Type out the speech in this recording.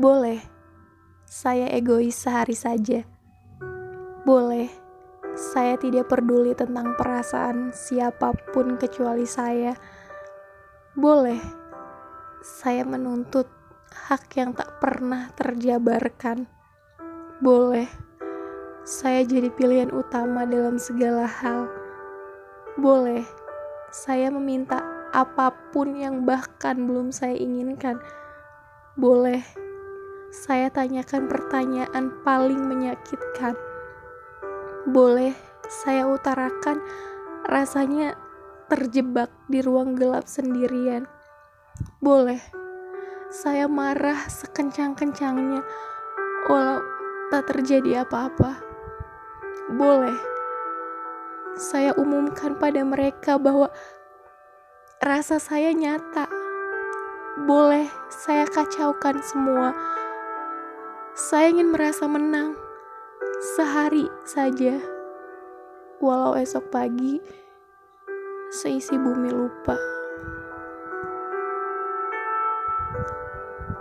Boleh, saya egois sehari saja. Boleh, saya tidak peduli tentang perasaan siapa pun kecuali saya. Boleh, saya menuntut hak yang tak pernah terjabarkan. Boleh, saya jadi pilihan utama dalam segala hal. Boleh, saya meminta apa pun yang bahkan belum saya inginkan. Boleh, saya tanyakan pertanyaan paling menyakitkan boleh saya utarakan rasanya terjebak di ruang gelap sendirian. Boleh saya marah sekencang-kencangnya walau tak terjadi apa-apa. Boleh saya umumkan pada mereka bahwa rasa saya nyata. Boleh saya kacaukan semua. Saya ingin merasa menang sehari saja, walau esok pagi seisi bumi lupa.